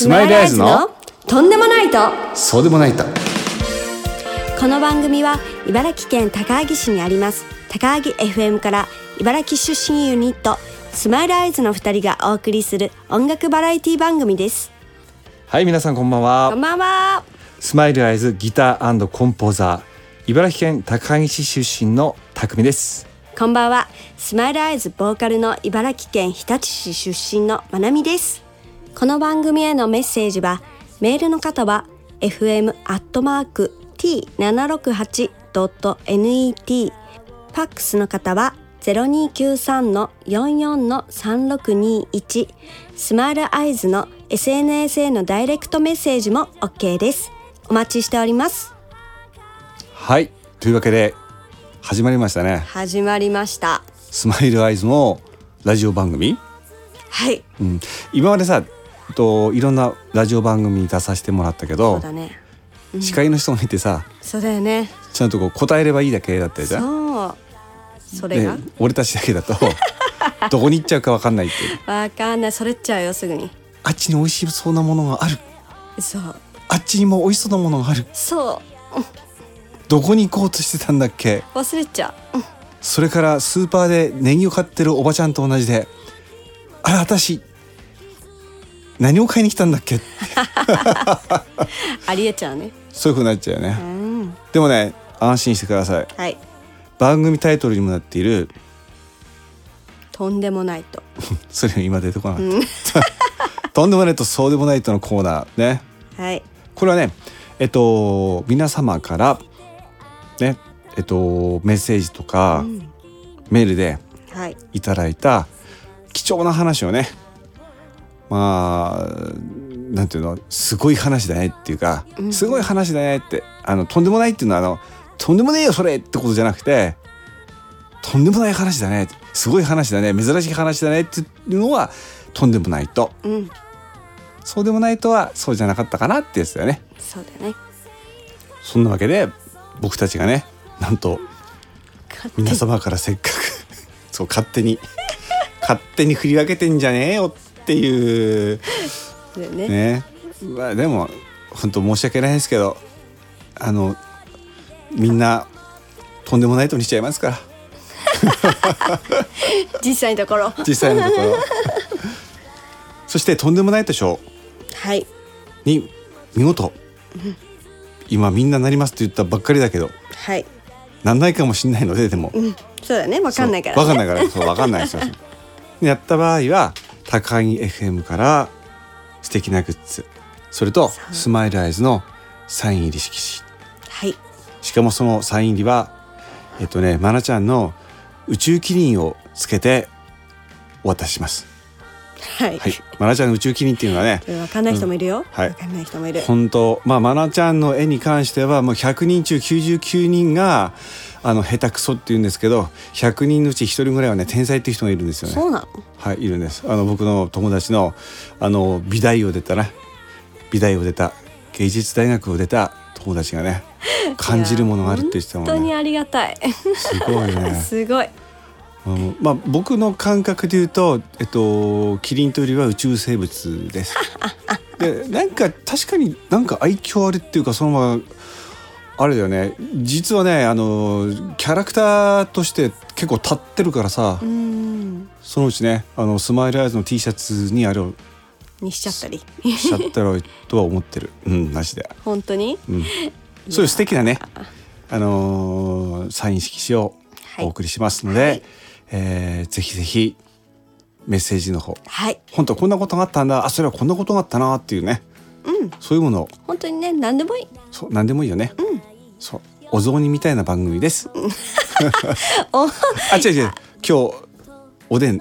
スマイルアイズのとんでもないと。そうでもないと。この番組は茨城県高萩市にあります高萩 FM から茨城出身ユニットスマイルアイズの二人がお送りする音楽バラエティ番組です。はい皆さんこんばんは。こんばんは。スマイルアイズギターコンポーザー茨城県高萩市出身の匠です。こんばんは。スマイルアイズボーカルの茨城県日立市出身のまなみですこの番組へのメッセージはメールの方は fm アットマーク t768.net ファックスの方は0293-44-3621スマイルアイズの SNS へのダイレクトメッセージも OK です。お待ちしております。はい。というわけで始まりましたね。始まりました。スマイルアイズのラジオ番組、はい。うん、今までさといろんなラジオ番組に出させてもらったけそどうだね。司会の人がいてさそうだよね。ちゃんとこう答えればいいだけだったじゃん。そう。それでが俺たちだけだと どこに行っちゃうか分かんないっていう。わかんない。それっちゃうよすぐに。あっちに美味しそうなものがある。そうあっちにも美味しそうなものがある。そどこに行こうとしてたんだっけ？う忘れちゃう。それからスーパーでネギを買ってるおばちゃんと同じであれ私何を買いに来たんだっけ？ありえちゃうね。そういうふうになっちゃうよね。うん。でもね安心してください。はい。番組タイトルにもなっている。とんでもないと。それ今出てこなかった、とんでもないとそうでもないとのコーナーね。はい。これはねえっと皆様からねえっとメッセージとか、うん。メールではい。いただいた貴重な話をねまあなんていうのすごい話だねっていうか、うん。すごい話だねってあのとんでもないっていうのはあのとんでもねえよそれってことじゃなくてとんでもない話だねすごい話だね珍しい話だねっていうのはとんでもないと。うん。そうでもないとはそうじゃなかったかなってやつだよね。そうだね。そんなわけで僕たちがねなんと皆様からせっかくそう勝手に勝手に振り分けてんじゃねえよっていう。だよね。ね。まあでも本当申し訳ないですけどあのみんなとんでもないとにしちゃいますから。実際のところ。実際のところ。そしてとんでもないと賞はい。に見事。今みんななりますって言ったばっかりだけどはい。なんないかもしんないのででも。うん。そうだね。わかんないから。そうわかんないから。そうわかんないですよ。やった場合は高木 FM から素敵なグッズ。それとスマイルアイズのサイン入り色紙。はい。しかもそのサイン入りはえっとねまなちゃんの宇宙キリンをつけてお渡しします。はい。はい。まなちゃんの宇宙キリンっていうのはね わかんない人もいるよ。はい。わかんない人もいる。本当まあまなちゃんの絵に関してはもう100人中99人があの下手くそって言うんですけど100人のうち1人ぐらいはね天才っていう人がいるんですよね。そうなの？はいいるんです。あの僕の友達のあの美大を出たね美大を出た芸術大学を出た友達がね 感じるものがあるって言ってたもんね。本当にありがたい。すごいね。すごい。うんまあ僕の感覚で言うとえっとキリンというよりは宇宙生物です。でなんか確かになんか愛嬌あるっていうかそのままあれだよね。実はねあのキャラクターとして結構立ってるからさ、うん。そのうちねあのスマイルアイズの T シャツにあれをにしちゃったり。しちゃったらとは思ってる。うんマジで、本当に？うん、そういう素敵なねあのーサイン色紙をはい。お送りしますので、はい。えーぜひぜひメッセージの方。はい。本当こんなことがあったんだ。あそれはこんなことがあったなっていうねうん。そういうもの。を本当にね何でもいい。そう何でもいいよね、そう。お雑煮みたいな番組です。お。あ違う違う。今日おでん。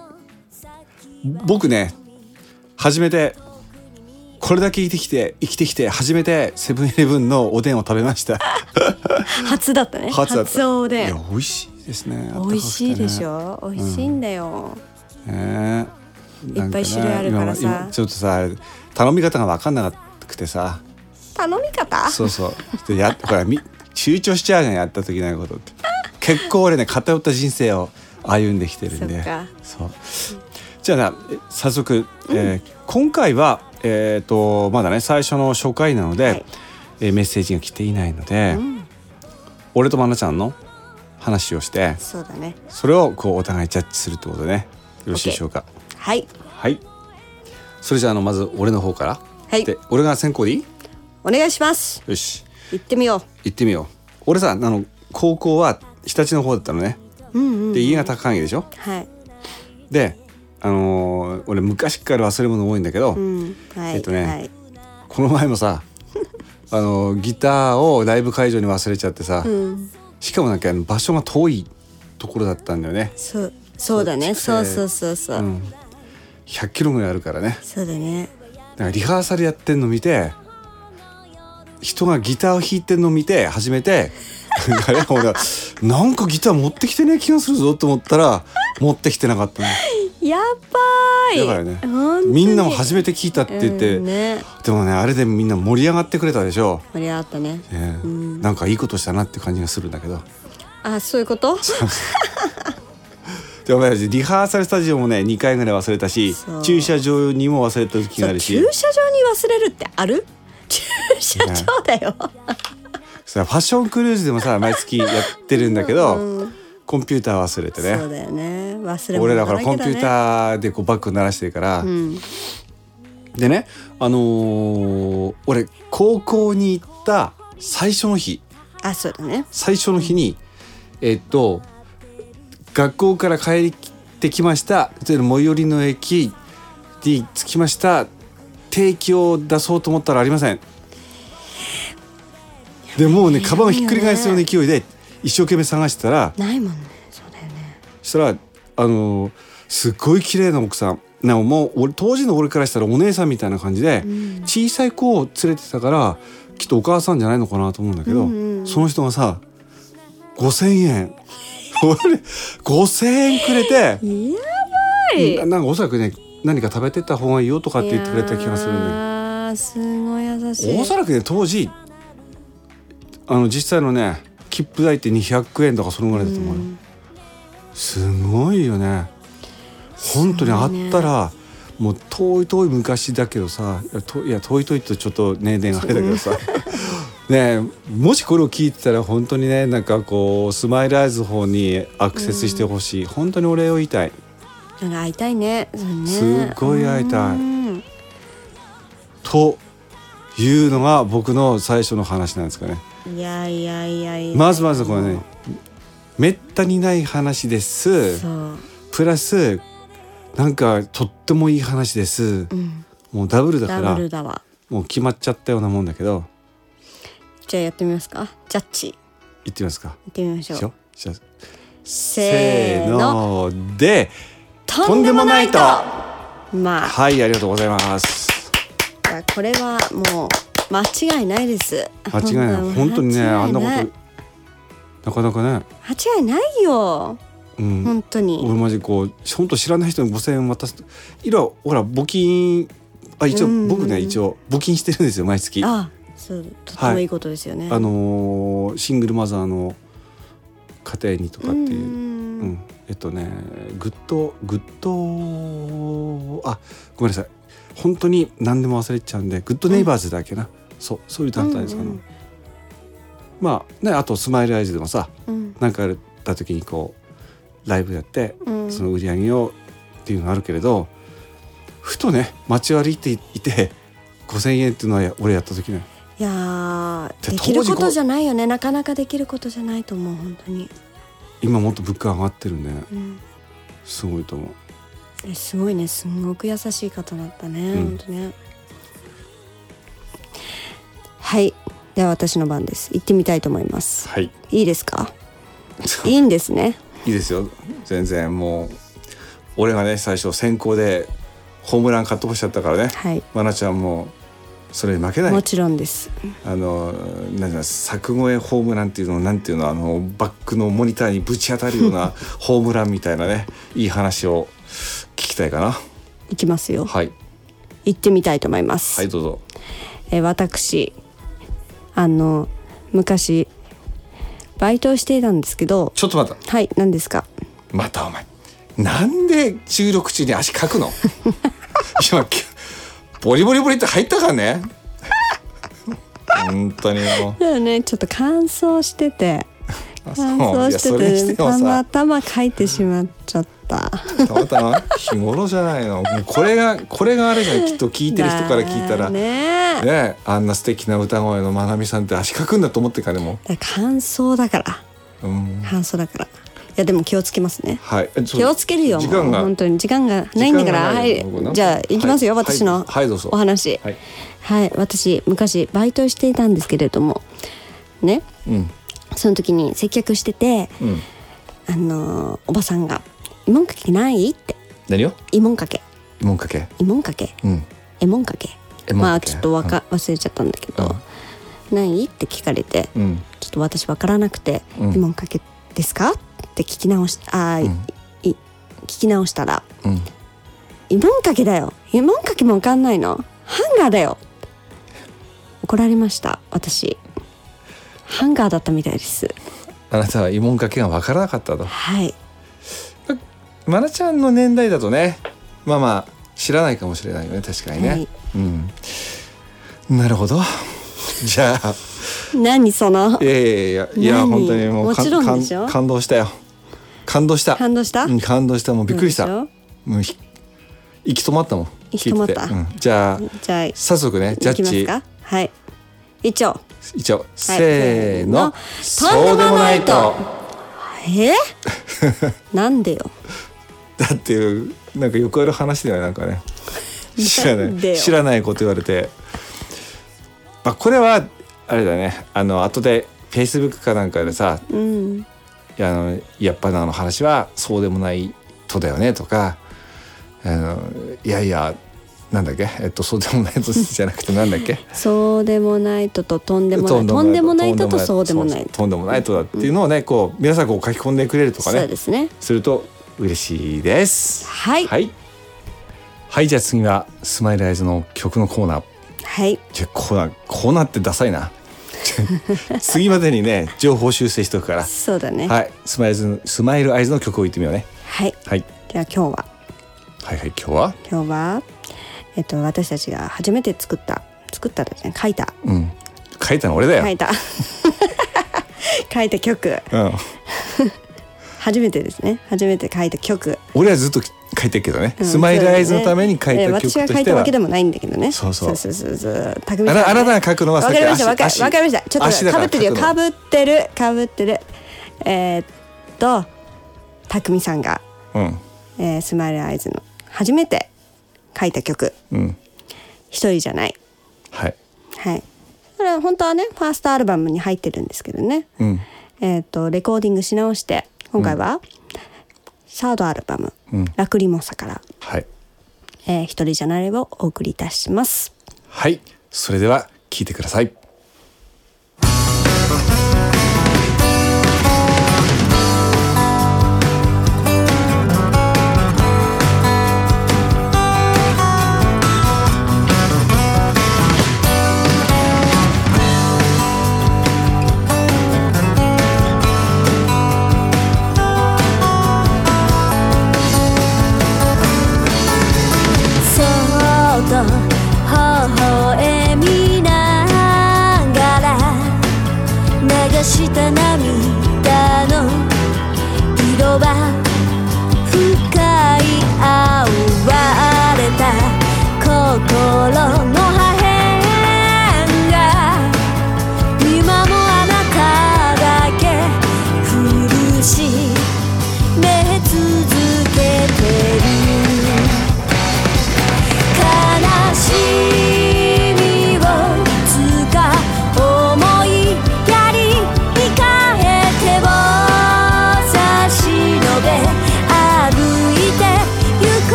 僕ね初めてこれだけ生きてきて生きてきて初めてセブンイレブンのおでんを食べました。初だったね。初だった。おでん。いや美味しいですね。美味しいでしょ？ょ美味しいんだよ、ねえ。いっぱい種類あるからさ。ちょっとさ頼み方が分かんなくてさ。頼み方？そうそう。でや ほらみ躊躇しちゃうじゃんやった時のことって。結構俺ね偏った人生を歩んできてるんで。そう。じゃあなえ早速、えー今回はえっ、とまだね最初の初回なので、はい。えーメッセージが来ていないので、うん。俺とまなちゃんの話をしてそうだね。それをこうお互いジャッジするってことでね。よろしいでしょうか。はい。はい。それじゃああのまず俺の方からはい。で俺が先行でいい？お願いします。よし。行ってみよ行ってみよう。俺さあの高校は日立の方だったのね。ううんうん。で家が高萩でしょ？はい。であのー俺昔から忘れ物多いんだけど、うん。はいえっとねはい。この前もさ あのギターをライブ会場に忘れちゃってさ、うん。しかもなんかあの場所が遠いところだったんだよね、そうそうだね。そそううそうそうそう、うん、100キロぐらいあるからね。そうだねだからリハーサルやってんの見て人がギターを弾いてんの見て初めて俺はなんかギター持ってきてねえ気がするぞと思ったら持ってきてなかったね。やばい。だからねみんなも初めて聞いたって言って、うんね。でもねあれでみんな盛り上がってくれたでしょ、盛り上がったね。ねん。なんかいいことしたなって感じがするんだけど。あそういうこと？でリハーサルスタジオもね2回ぐらい忘れたし駐車場にも忘れた時があるし。駐車場に忘れるってある？駐車場だよ、さファッションクルーズでもさ毎月やってるんだけど、うんコンピューター忘れてね。そうだよね。忘れ物俺らほらコンピューターでこうバッグ鳴らしてるから、うん。でねあのー俺高校に行った最初の日。あそうだね。最初の日にえっと学校から帰ってきました。で最寄りの駅に着きました。定期を出そうと思ったらありません。でもうねカバンをひっくり返すような勢いで一生懸命探してたらないもんね。そうだよね。そしたらあのーすっごい綺麗な奥さん。なんかもう俺当時の俺からしたらお姉さんみたいな感じで、ん。小さい子を連れてたからきっとお母さんじゃないのかなと思うんだけど、うんうんうん。その人がさ5,000円。俺5,000円くれて。やばい。ななんかおそらくね何か食べてった方がいいよとかって言ってくれた気がするんだよ。あーすごい優しい。おそらくね当時あの実際のね切符代って200円とかそのぐらいだと思うよ、ん。すごいよね。本当にあったら、もう遠い遠い昔だけどさいや遠い遠いとちょっとね年があれだけどさねえもしこれを聞いてたら本当にねなんかこうスマイルアイズ方にアクセスしてほしい、本当にお礼を言いたい。なんか会いたいね。ね。すっごい会いたい。うん。というのが僕の最初の話なんですかね。いやいやいやいや。まずまずこれねめったにない話です。プラスなんかとってもいい話です。うん。もうダブルだかダらブルだわ。もう決まっちゃったようなもんだけどじゃあやってみますか。ジャッジ。言ってみますか。やってみましょう。じゃあせーの。のでとんでもないと。んまあ。はいありがとうございます。これはもう間違いないです。間違いない。本当にねあんなことなかなかね。間違いないよ。うん。本当に。俺マジこう本当知らない人に5,000円渡す。と今ほら募金あ一応うん。僕ね一応募金してるんですよ毎月。ああそうとってもいいことですよね、のーシングルマザーの家庭にとかっていう。ううんん。えっとねグッドグッドあごめんなさい。本当に何でも忘れちゃうんでグッドネイバーズだっけな、そうそういう団体ですかね、うんうんまあねあとスマイルアイズでもさうん。何かあった時にこうライブやってうん。その売り上げをっていうのがあるけれどふとね街を歩いていて5,000円っていうのは俺やった時ねいやーでできることじゃないよね。なかなかできることじゃないと思う本当に、今もっと物価上がってるんでうん、すごいと思う。えすごいね。すごく優しい方だったね、うん。本当ね。はい。では私の番です。行ってみたいと思います。はい。いいですか？いいんですね。いいですよ。全然もう俺がね最初先行でホームランかっ飛ばしちゃったからね。はい。愛菜ちゃんもそれに負けない。もちろんです。あのなんだ柵越えホームランっていうのなんていうの？あのバックのモニターにぶち当たるような ホームランみたいなねいい話を聞きたいかな。いきますよ。はい。行ってみたいと思います、はいどうぞ。えー私あの昔バイトをしていたんですけど。ちょっと待った。はい何ですか？またお前。なんで収録中に足かくの？今きボリボリボリって入ったからね？本当にもう。だよね。ちょっと乾燥してて。乾燥してててもさ。またま書いてしまっちゃった。たまたま日頃じゃないの。もうこれがこれがあれじゃんきっと聞いてる人から聞いたら。だね。ねあんな素敵な歌声のまなみさんって足かくんだと思ってるからねも乾燥だから。う、うん、乾燥だから。いやでも気をつけますね。はい。気をつけるよ時間が。本当に時間がないんだから。はい。じゃあ行きますよ、はい。私のお話。はい。はい、私昔バイトしていたんですけれども。ね。うん。その時に接客しててうん。あのーおばさんが「イモンかけない?」って。何を「イモンかけもんかけイモンかけうんエモンかけ」エモンかけまあちょっとわか、忘れちゃったんだけど「ない?」って聞かれて、うんちょっと私わからなくて「うんイモンかけですか?」って聞き直しあー、うん。い聞き直したらうん「イモンかけだよ。イモンかけもわかんないの。ハンガーだよ」怒られました私。ハンガーだったみたいです。あなたは慰問かけが分からなかったと。はい。まなちゃんの年代だとねまあまあ知らないかもしれないよね確かにね、はい。うん。なるほど。じゃあ。何その？いやいやいやいや何？本当にもうもちろん感動したよ感動した。感動した？うん、感動した。もうびっくりした。もうひ息止まったもん。息止まった？うん、じゃあじゃあ早速ねジャッジ。か？はい。一応。一応、せーの。せーのそうでもないと。え？なんでよ？だっていうなんかよくある話だよねなんかね。知らない。知らないこと言われて。まあこれはあれだね。あの後でフェイスブックかなんかでさうんあのやっぱなの話はそうでもないとだよねとかあのいやいやなんだっけ？えっとそうでもないとじゃなくてなんだっけ？そうでもないとととんでもない。とんでもないととそうでもないとんでもないとだっていうのをねこう皆さんこう書き込んでくれるとかそうねですね。すると嬉しいです。はい。はい、はい、じゃあ次はスマイルアイズの曲のコーナー。はい。じゃあコーナーコーナーってダサいな 次までにね情報修正しとくから。そうだね。はい。スマイルズスマイルアイズの曲を言ってみようね。はい。はい。じゃあ今日は。はいはい今日は？今日はえっと私たちが初めて作った作ったじゃない書いた。うん。書いたの俺だよ、書いた。書いた曲。うん、初めてですね。初めて書いた曲、俺はずっと書いてるけどね、うんスマイルアイズのために書いた曲としては。私が書いたわけでもないんだけどねそうそう。そうそうそうさんあなたが書くのはわかりましたわかりましたちょっとからぶってるよ。かぶってる。かぶってる。えーっと匠さんが、うん。えースマイルアイズの初めて書いた曲。うん「一人じゃない。はい」はい。これは本当はねファーストアルバムに入ってるんですけどね。うん。えーっとレコーディングし直して今回は、サードアルバムうん「ラクリモサ」からはい「えー一人じゃない」をお送りいたします。はい。それでは聞いてください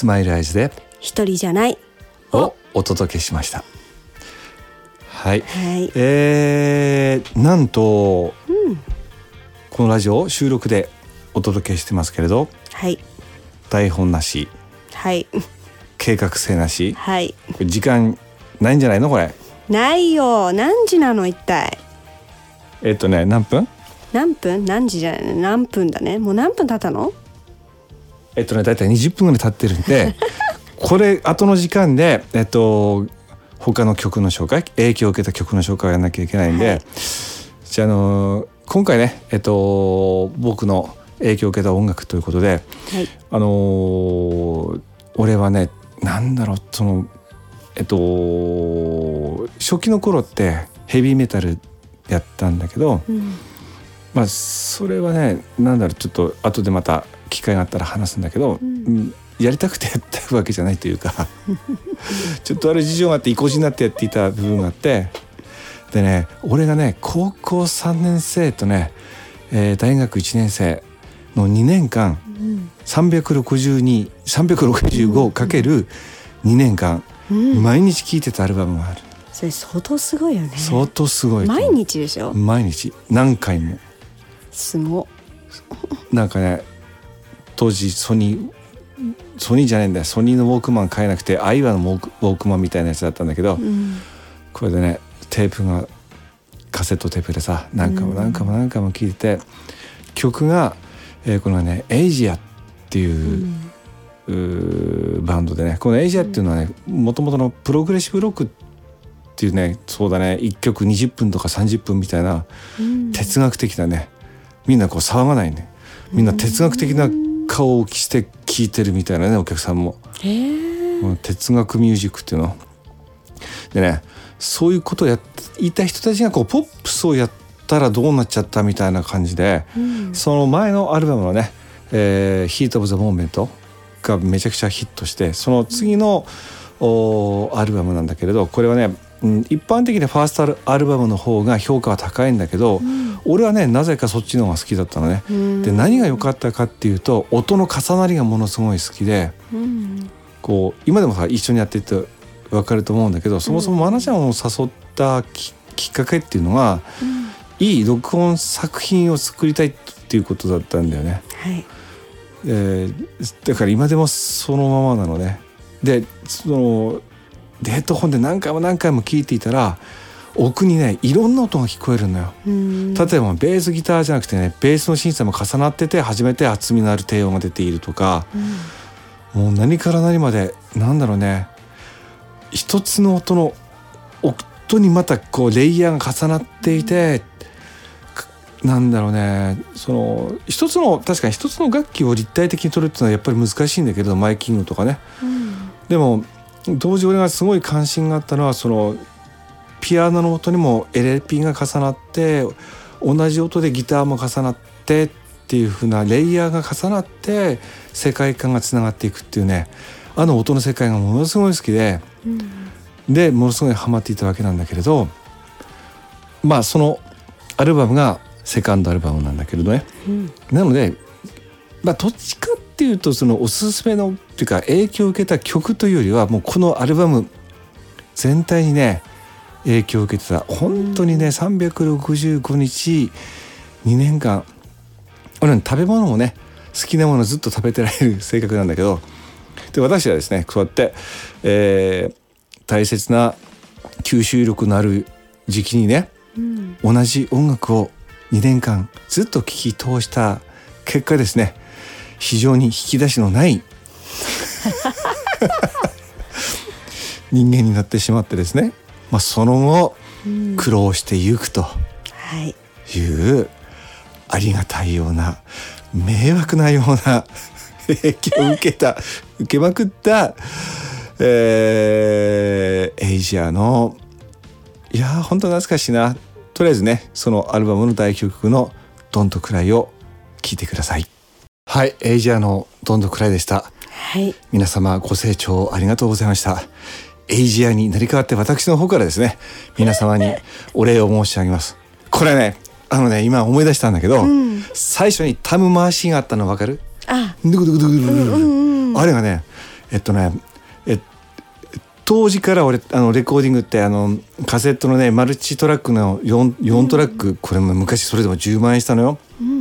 スマイルアイズで一人じゃないをお届けしました。はい。はい。えー、なんと、このラジオを収録でお届けしてますけれどはい。台本なしはい。計画性なしはい。時間ないんじゃないのこれ？ないよ。何時なの一体？えっとね何分？何分？何時じゃない？ね何分だね。もう何分経ったの？えっとね大体20分ぐらい経ってるんで これ後の時間でえっと他の曲の紹介影響を受けた曲の紹介をやらなきゃいけないんで、はい。じゃあ、あの今回ねえっと僕の影響を受けた音楽ということではい。あのー俺はねなんだろうそのえっと初期の頃ってヘビーメタルやったんだけど、うん。まあそれはねなんだろうちょっと後でまた機会があったら話すんだけど、うん。やりたくてやったわけじゃないというか ちょっとある事情があって意固地になってやっていた部分があってでね俺がね高校3年生とね、えー大学1年生の2年間うん。362365かける2年間、うん。毎日聴いてたアルバムがある。それ相当すごいよね。相当すごい毎日でしょ？毎日。何回も。すごなんかね当時ソニーソニーじゃないんだよ。ソニーのウォークマン買えなくてアイワのウォークウォークマンみたいなやつだったんだけど、うんこれでねテープがカセットテープでさ何回も何回も何回も聴いてて、曲が、えーこのね「エイジア」っていう,、うーバンドでねこの「エイジア」っていうのはねもともとのプログレッシブロックっていうねそうだね1曲20分とか30分みたいなうん。哲学的なねみんなこう騒がないね。みんな哲学的な顔をして聴いてるみたいなねお客さんも。哲学ミュージックっていうのでねそういうことをやっていた人たちがこうポップスをやったらどうなっちゃったみたいな感じで、うんその前のアルバムのね「えー、ヒート・オブ・ザ・モーメント」がめちゃくちゃヒットしてその次の、おアルバムなんだけれどこれはね、一般的にファーストアルアルバムの方が評価は高いんだけど、俺はねなぜかそっちの方が好きだったのね。うんで何が良かったかっていうと音の重なりがものすごい好きで。うんこう今でもさ一緒にやっていて分かると思うんだけどそもそも愛菜ちゃんを誘ったききっかけっていうのがいい録音作品を作りたいっていうことだったんだよね。はいえーだから今でもそのままなのね。でそのでヘッドホンで何回も何回も聞いていたら奥にねいろんな音が聞こえるんだよ。うん例えばベースギターじゃなくてねベースの審査も重なってて初めて厚みのある低音が出ているとか。うんもう何から何までなんだろうね一つの音の音にまたこうレイヤーが重なっていて、かなんだろうねその一つの確かに一つの楽器を立体的に取るっていうのはやっぱり難しいんだけどマイキングとかねうんでも同時俺がすごい関心があったのはそのピアノの音にも LP が重なって同じ音でギターも重なってっていう風なレイヤーが重なって世界観がつながっていくっていうね。あの音の世界がものすごい好きでうん。でものすごいハマっていたわけなんだけれどまあそのアルバムがセカンドアルバムなんだけれどね。うん。なのでまあどっちかっていうとそのおすすめのっていうか影響を受けた曲というよりはもうこのアルバム全体にね影響を受けてた。本当にね365日2年間俺ね食べ物もね好きなものずっと食べてられる 性格なんだけどで私はですねこうやって、えー大切な吸収力のある時期にねうん同じ音楽を2年間ずっと聴き通した結果ですね非常に引き出しのない 人間になってしまってですね、まあ、その後うん。苦労してゆくとはい。いうありがたいような迷惑なような 影響を受けた受けまくった、えーエイジアのいやー本当懐かしいな。とりあえずねそのアルバムの代表曲の「ドンとクライ」を聴いてください。はいエイジアの「ドンとクライ」でした。はい。皆様ご清聴ありがとうございましたエイジアになり変わって私の方からですね皆様にお礼を申し上げます。これねあのね今思い出したんだけど、うん。最初にタム回しがあったの分かる？あ。れがねえっとねえ当時から俺あのレコーディングってあのカセットのねマルチトラックの 4, 4トラック、これも昔それでも10万円したのよ、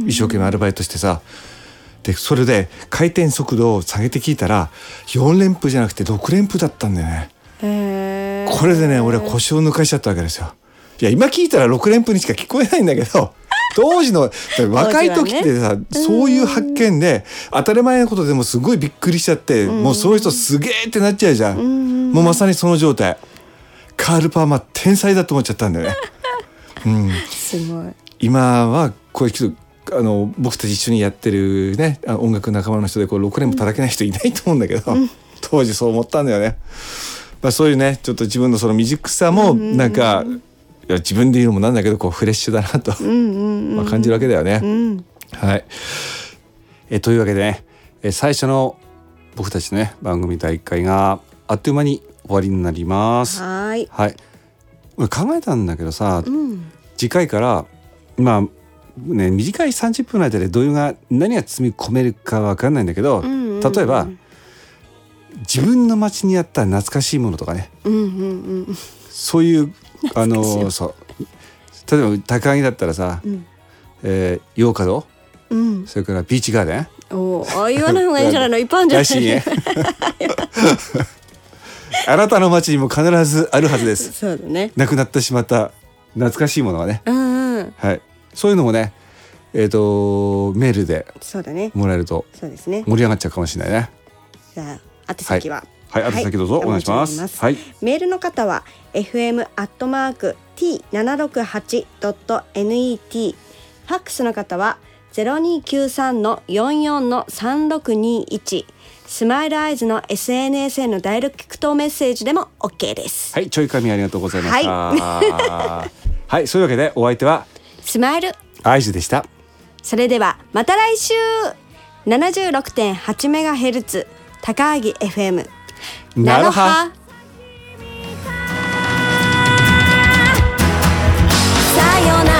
一生懸命アルバイトしてさ。でそれで回転速度を下げて聞いたら4連符じゃなくて6連符だったんだよねこれでね俺は腰を抜かしちゃったわけですよ。いや今聞いたら6連符にしか聞こえないんだけど 当時の若い時ってさ、そういう発見で当たり前のことでもすごいびっくりしちゃって、もうその人すげえってなっちゃうじゃん、もうまさにその状態。カール・パーマー天才だと思っちゃったんだよね、うん、すごい。今はこういう人あの僕たち一緒にやってるねあ音楽仲間の人でこう6連符叩けない人いないと思うんだけど、当時そう思ったんだよね。まあ、そういうねちょっと自分のその未熟さもなんか、いや自分で言うのもなんだけどこうフレッシュだなと、うんうんまあ、感じるわけだよね。うん。はい、えというわけでねえ最初の僕たちのね番組第1回があっという間に終わりになります。はーい。はい、俺考えたんだけどさ、うん。次回からまあね短い30分の間でどういうが何が積み込めるかわかんないんだけど、うんうん。例えば自分の街にあった懐かしいものとかね。うんうんうんそういうあのそう。例えば高木だったらさ、うん。えー、洋華堂うん。それからビーチガーデン。おーあ言わない方がいいんじゃないの？いっぱいあるんじゃないね あなたの街にも必ずあるはずです。そうだね。なくなってしまった懐かしいものがね。うんうん。はい。そういうのもねえっ、とメールでそうだね。もらえるとそうですね。盛り上がっちゃうかもしれないね。じゃあ宛先は。はい。はい宛先どうぞ。お願いします。はい。メールの方は fm アットマーク t 七六八ドット net ファックスの方はゼロ二九三の四四の三六二一。スマイルアイズの SNS へのダイレクトメッセージでも OK です。はい。ちょい紙ありがとうございました。はい、そういうわけでお相手はスマイル。アイズでした。それではまた来週。76.8メガヘルツ高萩 FM なろは。さよなら。